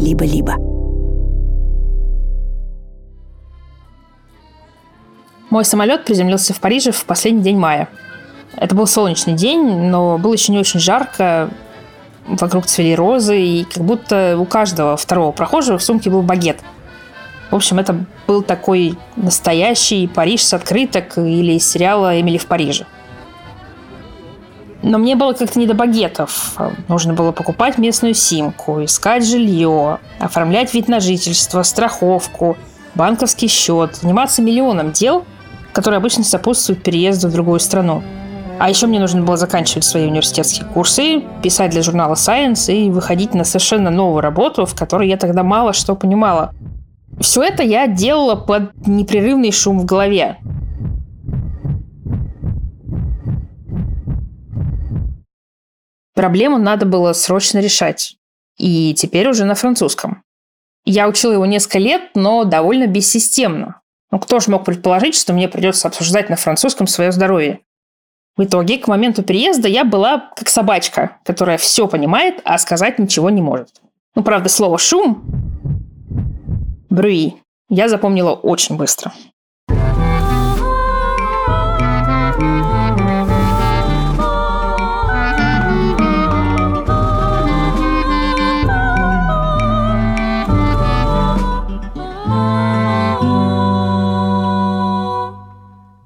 либо-либо. Мой самолет приземлился в Париже в последний день мая. Это был солнечный день, но было еще не очень жарко. Вокруг цвели розы, и как будто у каждого второго прохожего в сумке был багет. В общем, это был такой настоящий Париж с открыток или из сериала «Эмили в Париже». Но мне было как-то не до багетов. Нужно было покупать местную симку, искать жилье, оформлять вид на жительство, страховку, банковский счет, заниматься миллионом дел, которые обычно сопутствуют переезду в другую страну. А еще мне нужно было заканчивать свои университетские курсы, писать для журнала Science и выходить на совершенно новую работу, в которой я тогда мало что понимала. Все это я делала под непрерывный шум в голове. Проблему надо было срочно решать. И теперь уже на французском. Я учила его несколько лет, но довольно бессистемно. Ну, кто же мог предположить, что мне придется обсуждать на французском свое здоровье? В итоге, к моменту переезда я была как собачка, которая все понимает, а сказать ничего не может. Ну, правда, слово «шум» – «брюи» я запомнила очень быстро.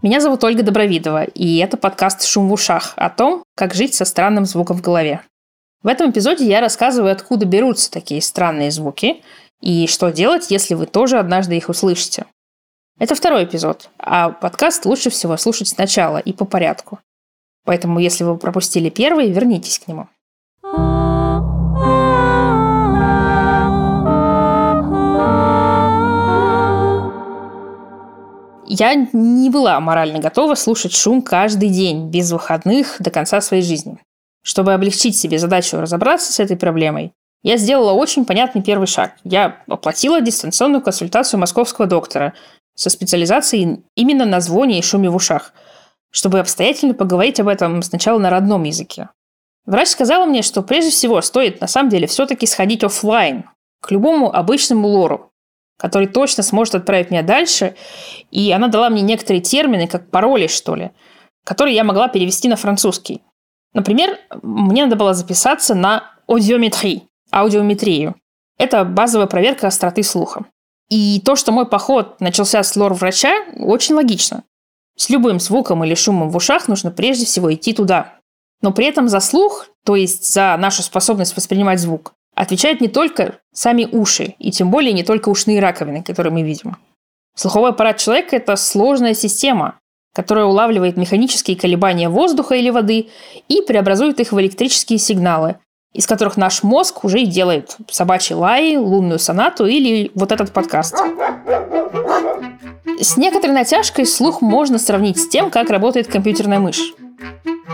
Меня зовут Ольга Добровидова, и это подкаст «Шум в ушах» о том, как жить со странным звуком в голове. В этом эпизоде я рассказываю, откуда берутся такие странные звуки и что делать, если вы тоже однажды их услышите. Это второй эпизод, а подкаст лучше всего слушать сначала и по порядку. Поэтому, если вы пропустили первый, вернитесь к нему. Я не была морально готова слушать шум каждый день, без выходных, до конца своей жизни. Чтобы облегчить себе задачу разобраться с этой проблемой, я сделала очень понятный первый шаг. Я оплатила дистанционную консультацию московского доктора со специализацией именно на звоне и шуме в ушах, чтобы обстоятельно поговорить об этом сначала на родном языке. Врач сказала мне, что прежде всего стоит на самом деле все-таки сходить офлайн к любому обычному лору, который точно сможет отправить меня дальше. И она дала мне некоторые термины, как пароли, что ли, которые я могла перевести на французский. Например, мне надо было записаться на аудиометрии, аудиометрию. Это базовая проверка остроты слуха. И то, что мой поход начался с лор-врача, очень логично. С любым звуком или шумом в ушах нужно прежде всего идти туда. Но при этом за слух, то есть за нашу способность воспринимать звук, отвечают не только сами уши, и тем более не только ушные раковины, которые мы видим. Слуховой аппарат человека – это сложная система, которая улавливает механические колебания воздуха или воды и преобразует их в электрические сигналы, из которых наш мозг уже и делает собачий лай, лунную сонату или вот этот подкаст. С некоторой натяжкой слух можно сравнить с тем, как работает компьютерная мышь.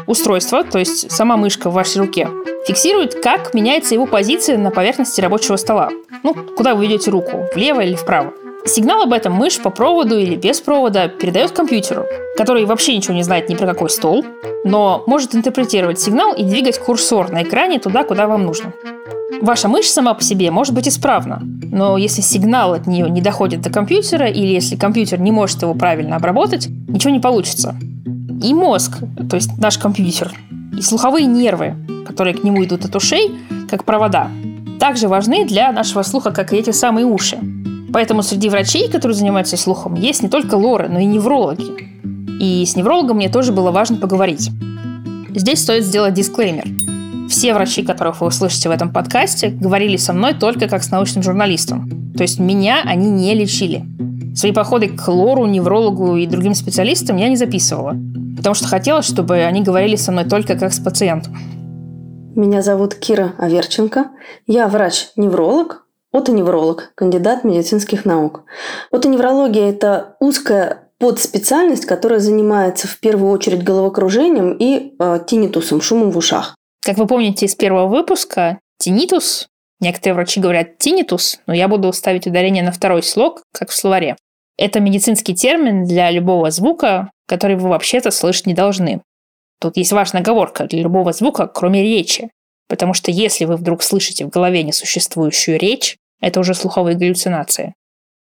Устройство, то есть сама мышка в вашей руке, фиксирует, как меняется его позиция на поверхности рабочего стола. Ну, куда вы ведете руку, влево или вправо. Сигнал об этом мышь по проводу или без провода передает компьютеру, который вообще ничего не знает ни про какой стол, но может интерпретировать сигнал и двигать курсор на экране туда, куда вам нужно. Ваша мышь сама по себе может быть исправна, но если сигнал от нее не доходит до компьютера или если компьютер не может его правильно обработать, ничего не получится. И мозг, то есть наш компьютер, и слуховые нервы, которые к нему идут от ушей, как провода, также важны для нашего слуха, как и эти самые уши. Поэтому среди врачей, которые занимаются слухом, есть не только лоры, но и неврологи. И с неврологом мне тоже было важно поговорить. Здесь стоит сделать дисклеймер. Все врачи, которых вы услышите в этом подкасте, говорили со мной только как с научным журналистом. То есть меня они не лечили. Свои походы к лору, неврологу и другим специалистам я не записывала, потому что хотела, чтобы они говорили со мной только как с пациентом. Меня зовут Кира Аверченко. Я врач-невролог, отоневролог, кандидат медицинских наук. Отоневрология – это узкая подспециальность, которая занимается в первую очередь головокружением и э, тинитусом, шумом в ушах. Как вы помните из первого выпуска, тинитус, некоторые врачи говорят тинитус, но я буду ставить ударение на второй слог, как в словаре. Это медицинский термин для любого звука, который вы вообще-то слышать не должны. Тут есть важная оговорка для любого звука, кроме речи. Потому что если вы вдруг слышите в голове несуществующую речь, Это уже слуховые галлюцинации.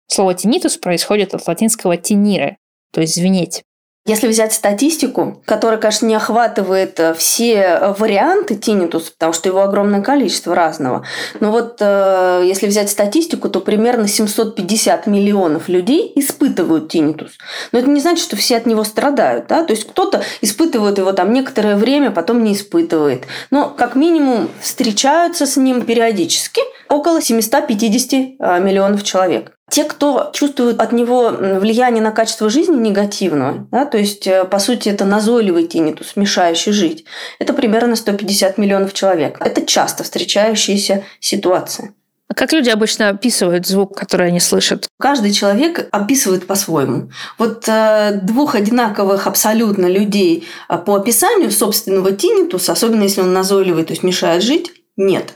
Слово «тинитус» происходит от латинского «тинire», то есть «звенеть». Если взять статистику, которая, конечно, не охватывает э, все э, варианты тиннитуса, потому что его огромное количество разного, но вот э, если взять статистику, то примерно 750 миллионов людей испытывают тиннитус. Но это не значит, что все от него страдают. Да? То есть кто-то испытывает его там некоторое время, потом не испытывает. Но как минимум встречаются с ним периодически около 750 миллионов человек. Те, кто чувствует от него влияние на качество жизни негативное, да, то есть, э, по сути, это назойливый тинитус, мешающий жить, это примерно 150 миллионов человек. Это часто встречающаяся ситуация. А как люди обычно описывают звук, который они слышат? Каждый человек описывает по-своему. Вот э, двух одинаковых абсолютно людей э, по описанию собственного тинитуса, особенно если он назойливый, то есть мешает жить, нет.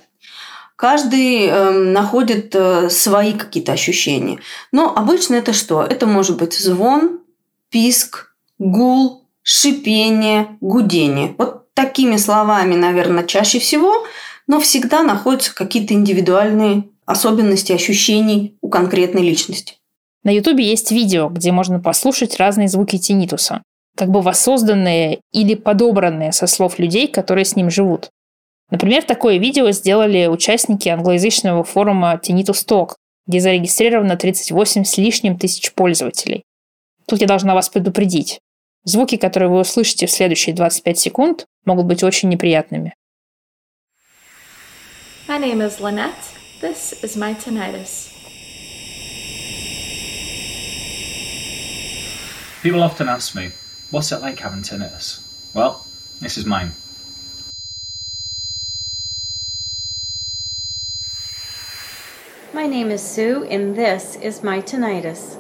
Каждый э, находит э, свои какие-то ощущения. Но обычно это что? Это может быть звон, писк, гул, шипение, гудение. Вот такими словами, наверное, чаще всего, но всегда находятся какие-то индивидуальные особенности ощущений у конкретной личности. На Ютубе есть видео, где можно послушать разные звуки тинитуса, как бы воссозданные или подобранные со слов людей, которые с ним живут. Например, такое видео сделали участники англоязычного форума Tinnitus Talk, где зарегистрировано 38 с лишним тысяч пользователей. Тут я должна вас предупредить. Звуки, которые вы услышите в следующие 25 секунд, могут быть очень неприятными. My name is Lynette. This is my tinnitus. People often ask me, what's it like having tinnitus? Well, this is mine. My name is Sue, and this is my tinnitus.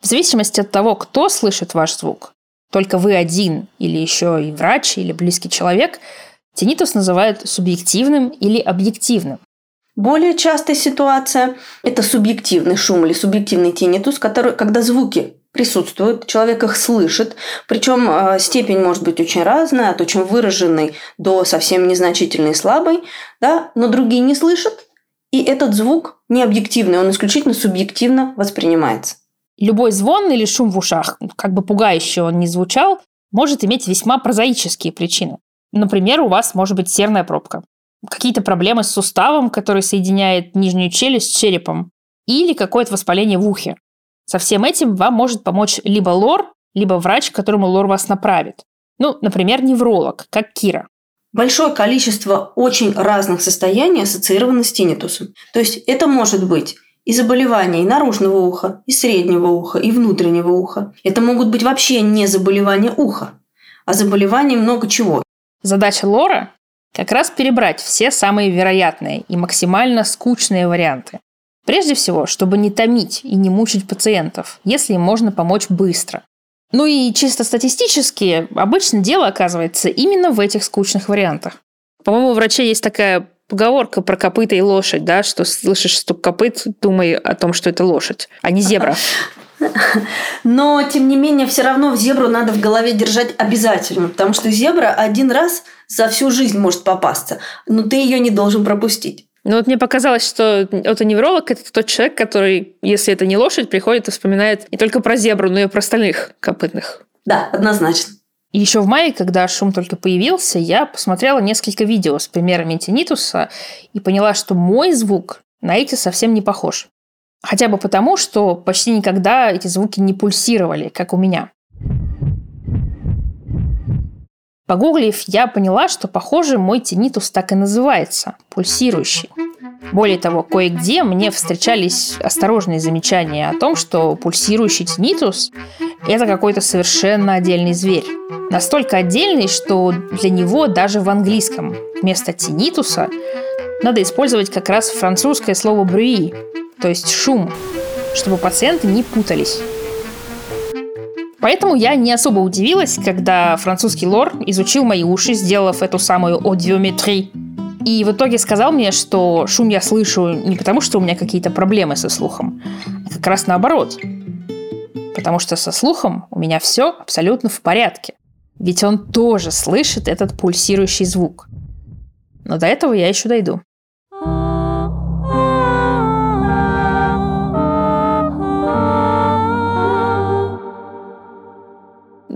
В зависимости от того, кто слышит ваш звук, только вы один или еще и врач или близкий человек, tinnitus называют субъективным или объективным. Более частая ситуация – это субъективный шум или субъективный tinnitus, который, когда звуки присутствуют, человек их слышит, причем э, степень может быть очень разная, от очень выраженной до совсем незначительной слабой, да, но другие не слышат, и этот звук не объективный, он исключительно субъективно воспринимается. Любой звон или шум в ушах, как бы пугающе он ни звучал, может иметь весьма прозаические причины. Например, у вас может быть серная пробка, какие-то проблемы с суставом, который соединяет нижнюю челюсть с черепом, или какое-то воспаление в ухе. Со всем этим вам может помочь либо лор, либо врач, к которому лор вас направит. Ну, например, невролог, как Кира. Большое количество очень разных состояний ассоциировано с тинитусом. То есть это может быть и заболевания и наружного уха, и среднего уха, и внутреннего уха. Это могут быть вообще не заболевания уха, а заболевания много чего. Задача Лора – как раз перебрать все самые вероятные и максимально скучные варианты. Прежде всего, чтобы не томить и не мучить пациентов, если им можно помочь быстро. Ну и чисто статистически, обычно дело оказывается именно в этих скучных вариантах. По-моему, у врачей есть такая поговорка про копыта и лошадь, да, что слышишь стук копыт, думай о том, что это лошадь, а не зебра. Но, тем не менее, все равно в зебру надо в голове держать обязательно, потому что зебра один раз за всю жизнь может попасться, но ты ее не должен пропустить. Ну вот мне показалось, что отоневролог – это тот человек, который, если это не лошадь, приходит и вспоминает не только про зебру, но и про остальных копытных. Да, однозначно. И еще в мае, когда шум только появился, я посмотрела несколько видео с примерами тинитуса и поняла, что мой звук на эти совсем не похож. Хотя бы потому, что почти никогда эти звуки не пульсировали, как у меня. Погуглив, я поняла, что, похоже, мой тинитус так и называется – пульсирующий. Более того, кое-где мне встречались осторожные замечания о том, что пульсирующий тинитус – это какой-то совершенно отдельный зверь. Настолько отдельный, что для него даже в английском вместо тинитуса надо использовать как раз французское слово «брюи», то есть «шум», чтобы пациенты не путались. Поэтому я не особо удивилась, когда французский лор изучил мои уши, сделав эту самую аудиометрию. И в итоге сказал мне, что шум я слышу не потому, что у меня какие-то проблемы со слухом, а как раз наоборот. Потому что со слухом у меня все абсолютно в порядке. ведь он тоже слышит этот пульсирующий звук. Но до этого я еще дойду.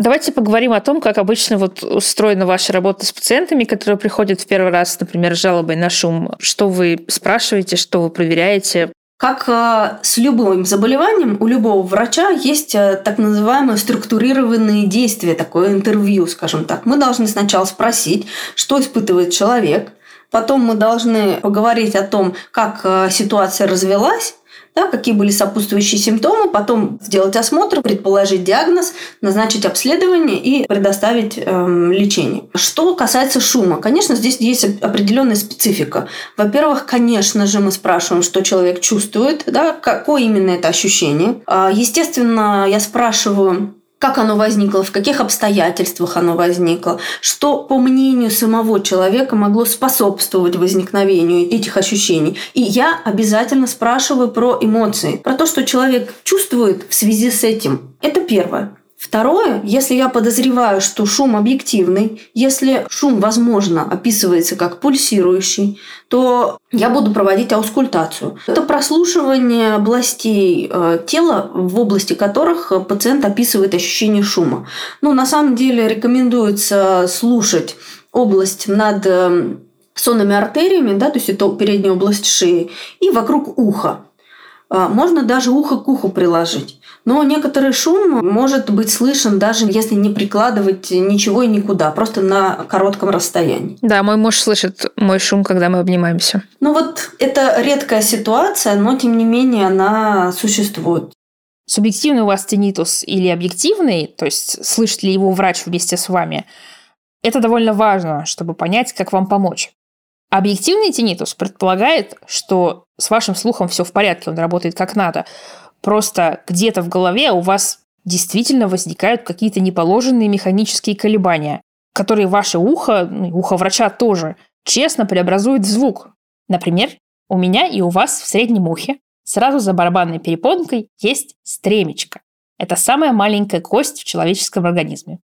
Давайте поговорим о том, как обычно вот устроена ваша работа с пациентами, которые приходят в первый раз, например, с жалобой на шум. Что вы спрашиваете, что вы проверяете? Как э, с любым заболеванием, у любого врача есть э, так называемые структурированные действия, такое интервью, скажем так. Мы должны сначала спросить, что испытывает человек, потом мы должны поговорить о том, как э, ситуация развелась, да, какие были сопутствующие симптомы, потом сделать осмотр, предположить диагноз, назначить обследование и предоставить эм, лечение. Что касается шума, конечно, здесь есть определенная специфика. Во-первых, конечно же, мы спрашиваем, что человек чувствует, да, какое именно это ощущение. А, естественно, я спрашиваю, как оно возникло, в каких обстоятельствах оно возникло, что, по мнению самого человека, могло способствовать возникновению этих ощущений. И я обязательно спрашиваю про эмоции, про то, что человек чувствует в связи с этим. Это первое. Второе, если я подозреваю, что шум объективный, если шум, возможно, описывается как пульсирующий, то я буду проводить аускультацию. Это прослушивание областей э, тела, в области которых пациент описывает ощущение шума. Ну, на самом деле рекомендуется слушать область над э, сонными артериями, да, то есть это передняя область шеи, и вокруг уха. Э, можно даже ухо к уху приложить. Но некоторый шум может быть слышен даже если не прикладывать ничего и никуда, просто на коротком расстоянии. Да, мой муж слышит мой шум, когда мы обнимаемся. Ну вот это редкая ситуация, но тем не менее она существует. Субъективный у вас тинитус или объективный, то есть слышит ли его врач вместе с вами, это довольно важно, чтобы понять, как вам помочь. Объективный тинитус предполагает, что с вашим слухом все в порядке, он работает как надо. Просто где-то в голове у вас действительно возникают какие-то неположенные механические колебания, которые ваше ухо, ну, ухо врача тоже, честно преобразует в звук. Например, у меня и у вас в среднем ухе сразу за барабанной перепонкой есть стремечко. Это самая маленькая кость в человеческом организме.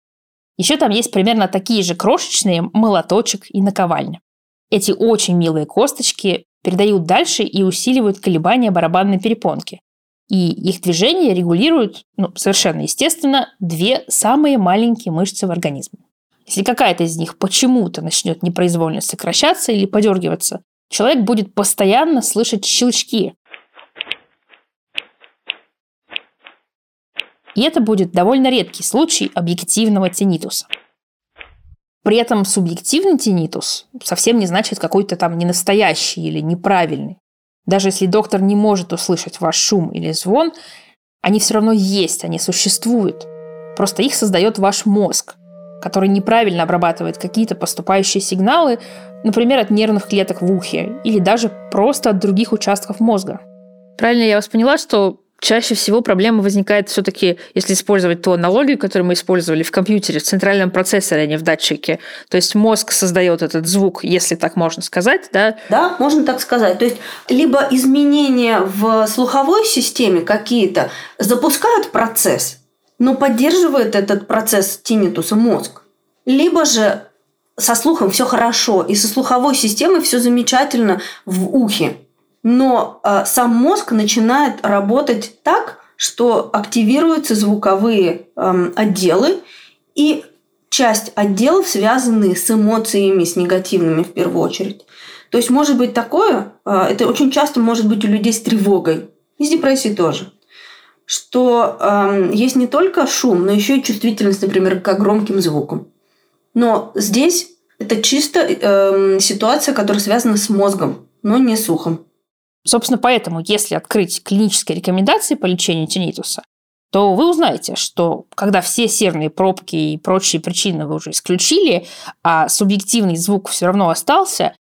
Еще там есть примерно такие же крошечные молоточек и наковальня. Эти очень милые косточки передают дальше и усиливают колебания барабанной перепонки, и их движение регулируют, ну, совершенно естественно, две самые маленькие мышцы в организме. Если какая-то из них почему-то начнет непроизвольно сокращаться или подергиваться, человек будет постоянно слышать щелчки. И это будет довольно редкий случай объективного тинитуса. При этом субъективный тинитус совсем не значит какой-то там ненастоящий или неправильный. Даже если доктор не может услышать ваш шум или звон, они все равно есть, они существуют. Просто их создает ваш мозг, который неправильно обрабатывает какие-то поступающие сигналы, например, от нервных клеток в ухе или даже просто от других участков мозга. Правильно я вас поняла, что чаще всего проблема возникает все-таки, если использовать ту аналогию, которую мы использовали в компьютере, в центральном процессоре, а не в датчике. То есть мозг создает этот звук, если так можно сказать, да? Да, можно так сказать. То есть либо изменения в слуховой системе какие-то запускают процесс, но поддерживает этот процесс тинитуса мозг. Либо же со слухом все хорошо, и со слуховой системой все замечательно в ухе но э, сам мозг начинает работать так, что активируются звуковые э, отделы, и часть отделов связаны с эмоциями, с негативными в первую очередь. То есть может быть такое, э, это очень часто может быть у людей с тревогой, и с депрессией тоже, что э, есть не только шум, но еще и чувствительность, например, к громким звукам. Но здесь это чисто э, ситуация, которая связана с мозгом, но не с ухом. Собственно, поэтому, если открыть клинические рекомендации по лечению тинитуса, то вы узнаете, что когда все серные пробки и прочие причины вы уже исключили, а субъективный звук все равно остался,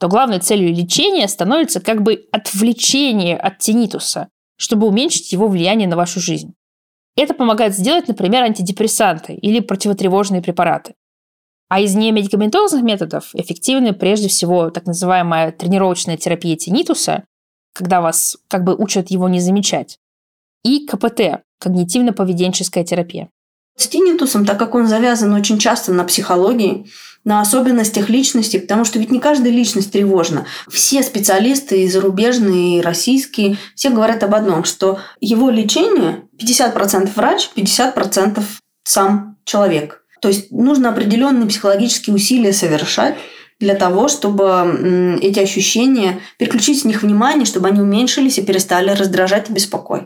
то главной целью лечения становится как бы отвлечение от тинитуса, чтобы уменьшить его влияние на вашу жизнь. Это помогает сделать, например, антидепрессанты или противотревожные препараты. А из немедикаментозных методов эффективны прежде всего так называемая тренировочная терапия тинитуса, когда вас как бы учат его не замечать. И КПТ – когнитивно-поведенческая терапия. С тинитусом, так как он завязан очень часто на психологии, на особенностях личности, потому что ведь не каждая личность тревожна. Все специалисты, и зарубежные, и российские, все говорят об одном, что его лечение 50% врач, 50% сам человек. То есть нужно определенные психологические усилия совершать для того, чтобы эти ощущения переключить с них внимание, чтобы они уменьшились и перестали раздражать и беспокоить.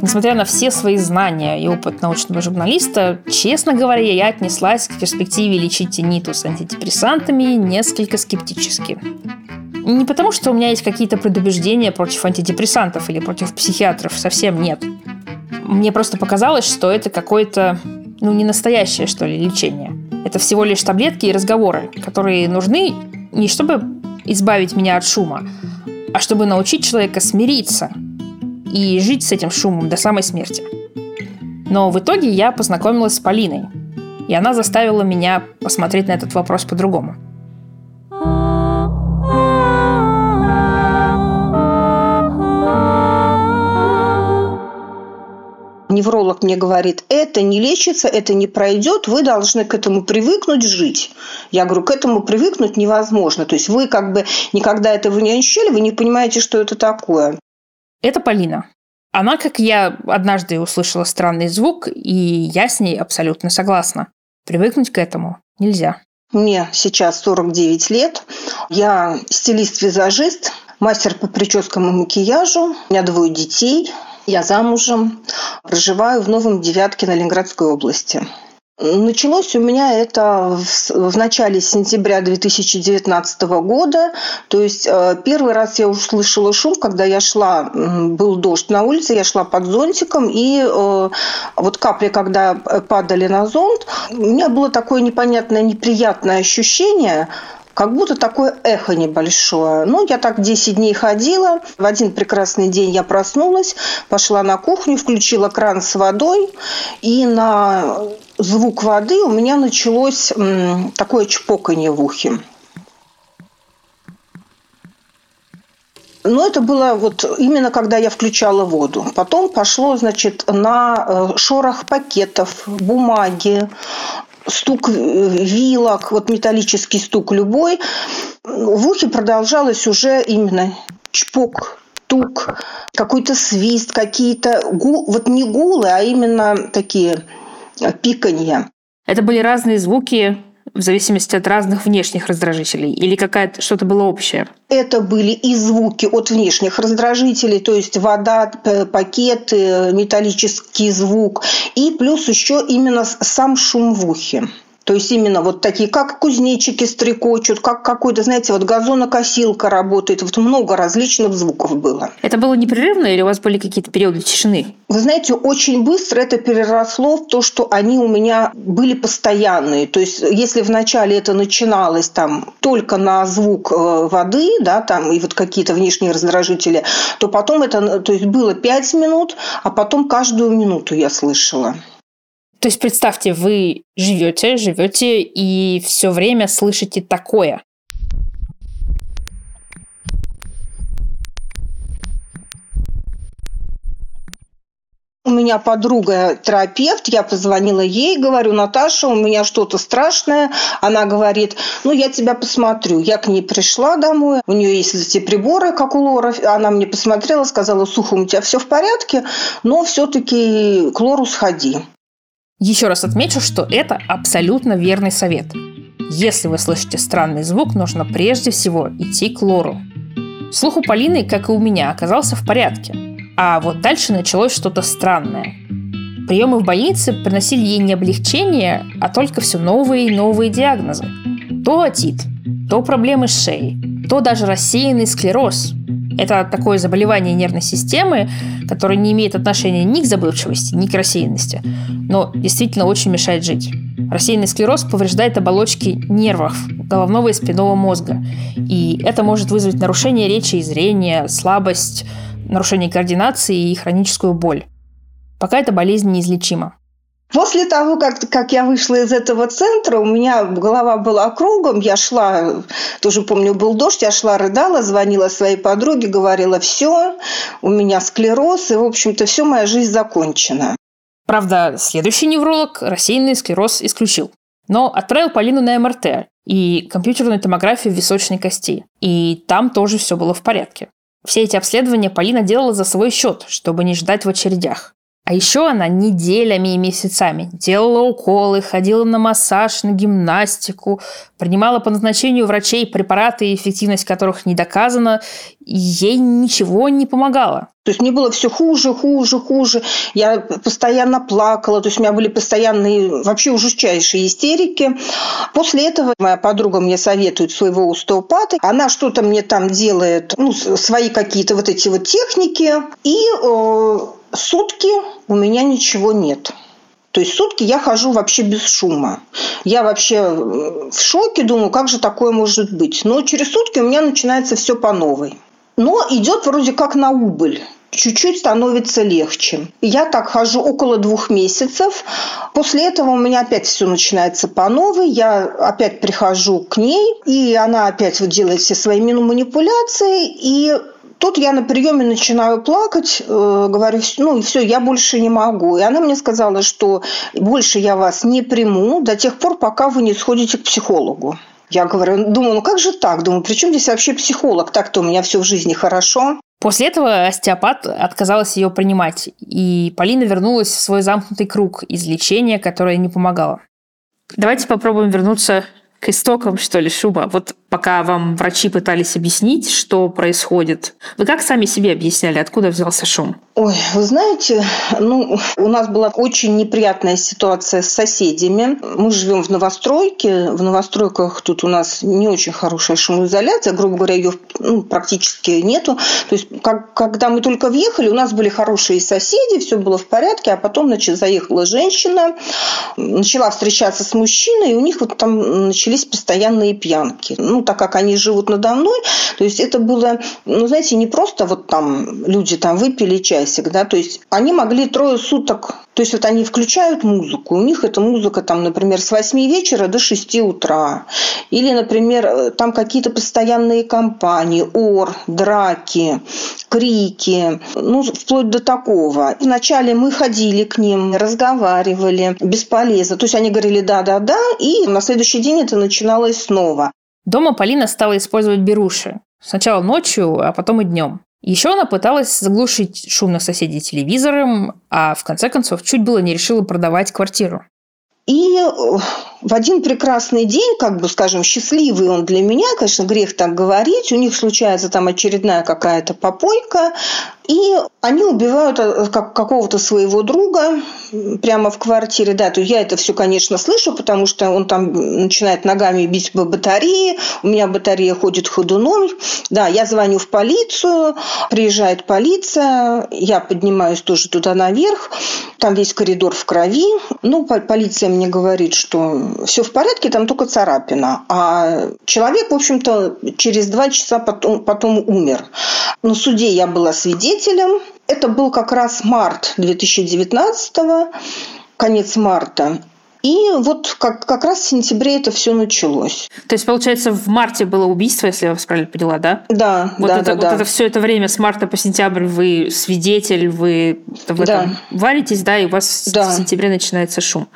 Несмотря на все свои знания и опыт научного журналиста, честно говоря, я отнеслась к перспективе лечить тинитус антидепрессантами несколько скептически. Не потому, что у меня есть какие-то предубеждения против антидепрессантов или против психиатров, совсем нет. Мне просто показалось, что это какое-то, ну, не настоящее, что ли, лечение. Это всего лишь таблетки и разговоры, которые нужны не чтобы избавить меня от шума, а чтобы научить человека смириться и жить с этим шумом до самой смерти. Но в итоге я познакомилась с Полиной, и она заставила меня посмотреть на этот вопрос по-другому – невролог мне говорит, это не лечится, это не пройдет, вы должны к этому привыкнуть жить. Я говорю, к этому привыкнуть невозможно. То есть вы как бы никогда этого не ощущали, вы не понимаете, что это такое. Это Полина. Она, как я, однажды услышала странный звук, и я с ней абсолютно согласна. Привыкнуть к этому нельзя. Мне сейчас 49 лет. Я стилист-визажист, мастер по прическам и макияжу. У меня двое детей. Я замужем, проживаю в Новом Девятке на Ленинградской области. Началось у меня это в, начале сентября 2019 года. То есть э, первый раз я услышала шум, когда я шла, был дождь на улице, я шла под зонтиком, и э, вот капли, когда падали на зонт, у меня было такое непонятное, неприятное ощущение, как будто такое эхо небольшое. Ну, я так 10 дней ходила. В один прекрасный день я проснулась, пошла на кухню, включила кран с водой, и на звук воды у меня началось такое чпоканье в ухе. Но это было вот именно когда я включала воду. Потом пошло, значит, на э, шорох пакетов, бумаги, стук вилок, вот металлический стук любой, в ухе продолжалось уже именно чпок, тук, какой-то свист, какие-то гу, вот не гулы, а именно такие пиканья. Это были разные звуки, в зависимости от разных внешних раздражителей? Или какая-то что-то было общее? Это были и звуки от внешних раздражителей, то есть вода, пакеты, металлический звук, и плюс еще именно сам шум в ухе. То есть именно вот такие, как кузнечики стрекочут, как какой-то, знаете, вот газонокосилка работает. Вот много различных звуков было. Это было непрерывно или у вас были какие-то периоды тишины? Вы знаете, очень быстро это переросло в то, что они у меня были постоянные. То есть если вначале это начиналось там только на звук э, воды, да, там и вот какие-то внешние раздражители, то потом это, то есть было 5 минут, а потом каждую минуту я слышала. То есть представьте, вы живете, живете и все время слышите такое. У меня подруга терапевт, я позвонила ей, говорю, Наташа, у меня что-то страшное. Она говорит, ну, я тебя посмотрю. Я к ней пришла домой, у нее есть эти приборы, как у Лора. Она мне посмотрела, сказала, Суха, у тебя все в порядке, но все-таки к Лору сходи. Еще раз отмечу, что это абсолютно верный совет. Если вы слышите странный звук, нужно прежде всего идти к лору. Слух у Полины, как и у меня, оказался в порядке. А вот дальше началось что-то странное. Приемы в больнице приносили ей не облегчение, а только все новые и новые диагнозы. То отит, то проблемы с шеей, то даже рассеянный склероз, это такое заболевание нервной системы, которое не имеет отношения ни к забывчивости, ни к рассеянности, но действительно очень мешает жить. Рассеянный склероз повреждает оболочки нервов головного и спинного мозга. И это может вызвать нарушение речи и зрения, слабость, нарушение координации и хроническую боль. Пока эта болезнь неизлечима. После того, как, как я вышла из этого центра, у меня голова была кругом, я шла, тоже помню, был дождь, я шла, рыдала, звонила своей подруге, говорила, все, у меня склероз, и, в общем-то, все, моя жизнь закончена. Правда, следующий невролог рассеянный склероз исключил. Но отправил Полину на МРТ и компьютерную томографию височной кости. И там тоже все было в порядке. Все эти обследования Полина делала за свой счет, чтобы не ждать в очередях. А еще она неделями и месяцами делала уколы, ходила на массаж, на гимнастику, принимала по назначению врачей препараты, эффективность которых не доказана, и ей ничего не помогало. То есть мне было все хуже, хуже, хуже. Я постоянно плакала, то есть у меня были постоянные, вообще ужасчайшие истерики. После этого моя подруга мне советует своего остеопата. Она что-то мне там делает, ну, свои какие-то вот эти вот техники. И э, сутки у меня ничего нет. То есть сутки я хожу вообще без шума. Я вообще э, в шоке, думаю, как же такое может быть. Но через сутки у меня начинается все по новой. Но идет вроде как на убыль чуть-чуть становится легче. Я так хожу около двух месяцев. После этого у меня опять все начинается по новой. Я опять прихожу к ней, и она опять вот делает все свои манипуляции. И Тут я на приеме начинаю плакать, э, говорю, ну и все, я больше не могу. И она мне сказала, что больше я вас не приму до тех пор, пока вы не сходите к психологу. Я говорю, думаю, ну как же так? Думаю, при чем здесь вообще психолог? Так-то у меня все в жизни хорошо. После этого остеопат отказалась ее принимать, и Полина вернулась в свой замкнутый круг из лечения, которое не помогало. Давайте попробуем вернуться к истокам, что ли, шума. Вот пока вам врачи пытались объяснить, что происходит, вы как сами себе объясняли, откуда взялся шум? Ой, вы знаете, ну, у нас была очень неприятная ситуация с соседями. Мы живем в новостройке. В новостройках тут у нас не очень хорошая шумоизоляция. Грубо говоря, ее ну, практически нету. То есть, как, когда мы только въехали, у нас были хорошие соседи, все было в порядке, а потом, значит, заехала женщина, начала встречаться с мужчиной, и у них вот там начались постоянные пьянки. Ну, так как они живут надо мной, то есть это было, ну, знаете, не просто вот там люди там выпили часик, да, то есть они могли трое суток, то есть вот они включают музыку, у них эта музыка там, например, с 8 вечера до 6 утра, или, например, э, там какие-то постоянные компании, ор, драки, крики, ну, вплоть до такого. Вначале мы ходили к ним, разговаривали, бесполезно. То есть они говорили «да-да-да», и на следующий день это начиналось снова. Дома Полина стала использовать беруши. Сначала ночью, а потом и днем. Еще она пыталась заглушить шумных соседей телевизором, а в конце концов чуть было не решила продавать квартиру. И в один прекрасный день, как бы, скажем, счастливый он для меня, конечно, грех так говорить, у них случается там очередная какая-то попойка, и они убивают э, какого-то своего друга прямо в квартире. Да, то я это все, конечно, слышу, потому что он там начинает ногами бить по батарее. У меня батарея ходит ходуном. Да, я звоню в полицию, приезжает полиция, я поднимаюсь тоже туда наверх. Там весь коридор в крови. Ну, полиция мне говорит, что все в порядке, там только царапина. А человек, в общем-то, через два часа потом, потом умер. На суде я была свидетелем. Это был как раз март 2019 конец марта. И вот как, как раз в сентябре это все началось. То есть, получается, в марте было убийство, если я вас правильно поняла, да? Да, вот да, это, да, вот да. это все это время с марта по сентябрь вы свидетель, вы в этом да. варитесь, да, и у вас да. в сентябре начинается шум.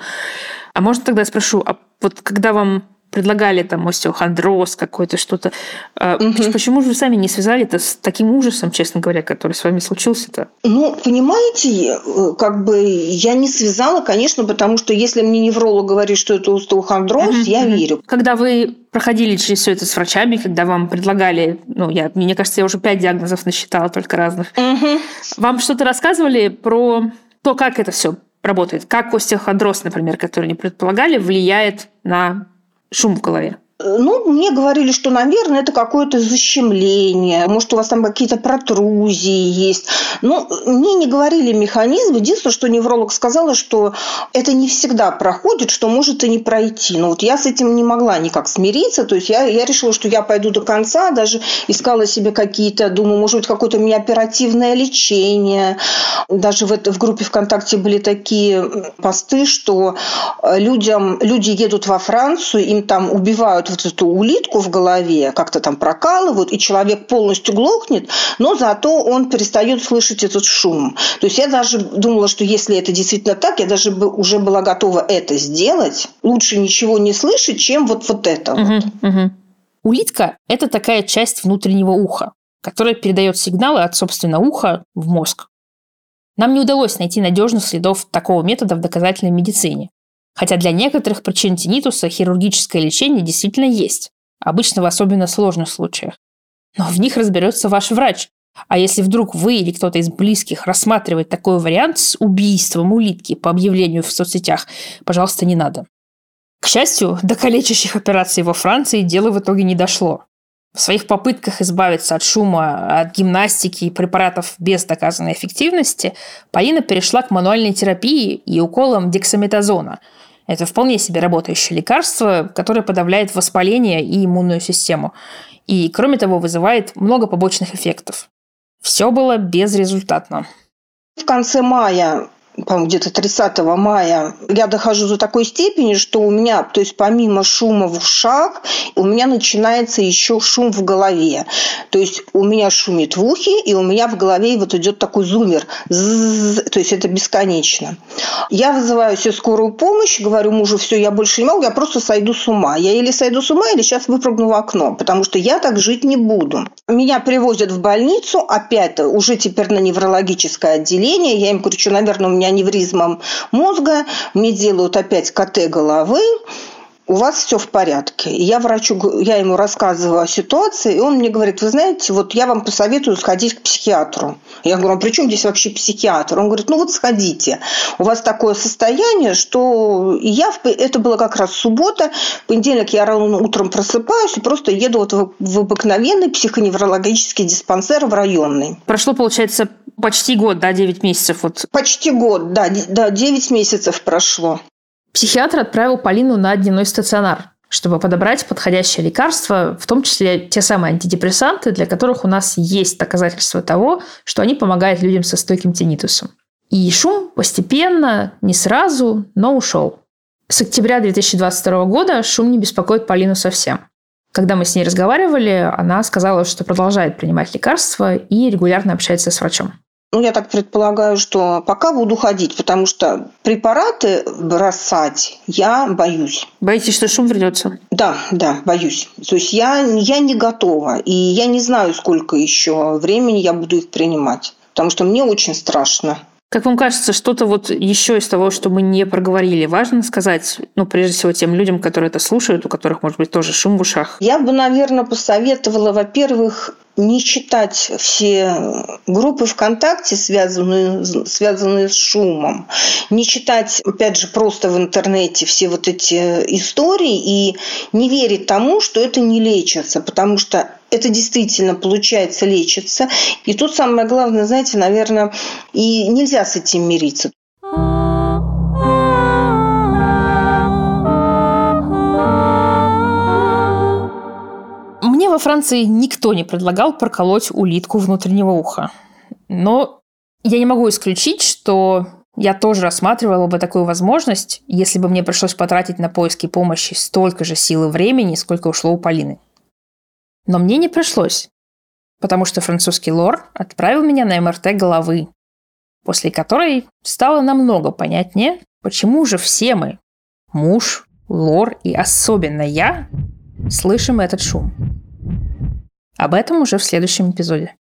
А можно тогда спрошу, а вот когда вам предлагали там остеохондроз какой-то, что-то. Угу. Почему же вы сами не связали это с таким ужасом, честно говоря, который с вами случился-то? Ну, понимаете, э, как бы я не связала, конечно, потому что если мне невролог говорит, что это остеохондроз, угу. я верю. Когда вы проходили через все это с врачами, когда вам предлагали, ну, я, мне кажется, я уже пять диагнозов насчитала, только разных. Угу. Вам что-то рассказывали про то, как это все работает? Как остеохондроз, например, который не предполагали, влияет на шум в голове? Ну, мне говорили, что, наверное, это какое-то защемление, может, у вас там какие-то протрузии есть. Ну, мне не говорили механизм. Единственное, что невролог сказала, что это не всегда проходит, что может и не пройти. Но вот я с этим не могла никак смириться. То есть я, я решила, что я пойду до конца, даже искала себе какие-то, думаю, может быть, какое-то у меня оперативное лечение. Даже в, это, в группе ВКонтакте были такие посты, что людям, люди едут во Францию, им там убивают вот эту улитку в голове, как-то там прокалывают, и человек полностью глохнет, но зато он перестает слышать этот шум. То есть я даже думала, что если это действительно так, я даже бы уже была готова это сделать. Лучше ничего не слышать, чем вот, вот это. Угу, вот. угу. Улитка – это такая часть внутреннего уха, которая передает сигналы от, собственно, уха в мозг. Нам не удалось найти надежных следов такого метода в доказательной медицине. Хотя для некоторых причин тинитуса хирургическое лечение действительно есть, обычно в особенно сложных случаях. Но в них разберется ваш врач. А если вдруг вы или кто-то из близких рассматривает такой вариант с убийством улитки по объявлению в соцсетях, пожалуйста, не надо. К счастью, до калечащих операций во Франции дело в итоге не дошло. В своих попытках избавиться от шума, от гимнастики и препаратов без доказанной эффективности, Полина перешла к мануальной терапии и уколам дексаметазона. Это вполне себе работающее лекарство, которое подавляет воспаление и иммунную систему. И, кроме того, вызывает много побочных эффектов. Все было безрезультатно. В конце мая по-моему, где-то 30 мая, я дохожу до такой степени, что у меня, то есть помимо шума в ушах, у меня начинается еще шум в голове. То есть у меня шумит в ухе, и у меня в голове вот идет такой зумер. то есть это бесконечно. Я вызываю себе скорую помощь, говорю мужу, все, я больше не могу, я просто сойду с ума. Я или сойду с ума, или сейчас выпрыгну в окно, потому что я так жить не буду. Меня привозят в больницу, опять уже теперь на неврологическое отделение. Я им говорю, что, наверное, у меня аневризмом мозга, мне делают опять КТ головы, у вас все в порядке. И я врачу, я ему рассказываю о ситуации, и он мне говорит, вы знаете, вот я вам посоветую сходить к психиатру. Я говорю, а при чем здесь вообще психиатр? Он говорит, ну вот сходите. У вас такое состояние, что и я, это было как раз суббота, в понедельник я рано утром просыпаюсь и просто еду вот в, в обыкновенный психоневрологический диспансер в районный. Прошло, получается, почти год, да, 9 месяцев. Вот. Почти год, да, да, 9 месяцев прошло. Психиатр отправил Полину на дневной стационар, чтобы подобрать подходящее лекарство, в том числе те самые антидепрессанты, для которых у нас есть доказательства того, что они помогают людям со стойким тинитусом. И шум постепенно, не сразу, но ушел. С октября 2022 года шум не беспокоит Полину совсем. Когда мы с ней разговаривали, она сказала, что продолжает принимать лекарства и регулярно общается с врачом. Ну, я так предполагаю, что пока буду ходить, потому что препараты бросать я боюсь. Боитесь, что шум вернется? Да, да, боюсь. То есть я, я не готова. И я не знаю, сколько еще времени я буду их принимать. Потому что мне очень страшно. Как вам кажется, что-то вот еще из того, что мы не проговорили, важно сказать, ну, прежде всего, тем людям, которые это слушают, у которых, может быть, тоже шум в ушах? Я бы, наверное, посоветовала, во-первых, не читать все группы ВКонтакте, связанные, связанные с шумом, не читать, опять же, просто в интернете все вот эти истории и не верить тому, что это не лечится, потому что это действительно получается лечится. И тут самое главное, знаете, наверное, и нельзя с этим мириться. во Франции никто не предлагал проколоть улитку внутреннего уха. Но я не могу исключить, что я тоже рассматривала бы такую возможность, если бы мне пришлось потратить на поиски помощи столько же сил и времени, сколько ушло у Полины. Но мне не пришлось, потому что французский лор отправил меня на МРТ головы, после которой стало намного понятнее, почему же все мы, муж, лор и особенно я, слышим этот шум. Об этом уже в следующем эпизоде.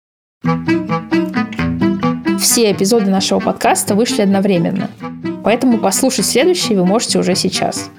Все эпизоды нашего подкаста вышли одновременно, поэтому послушать следующий вы можете уже сейчас.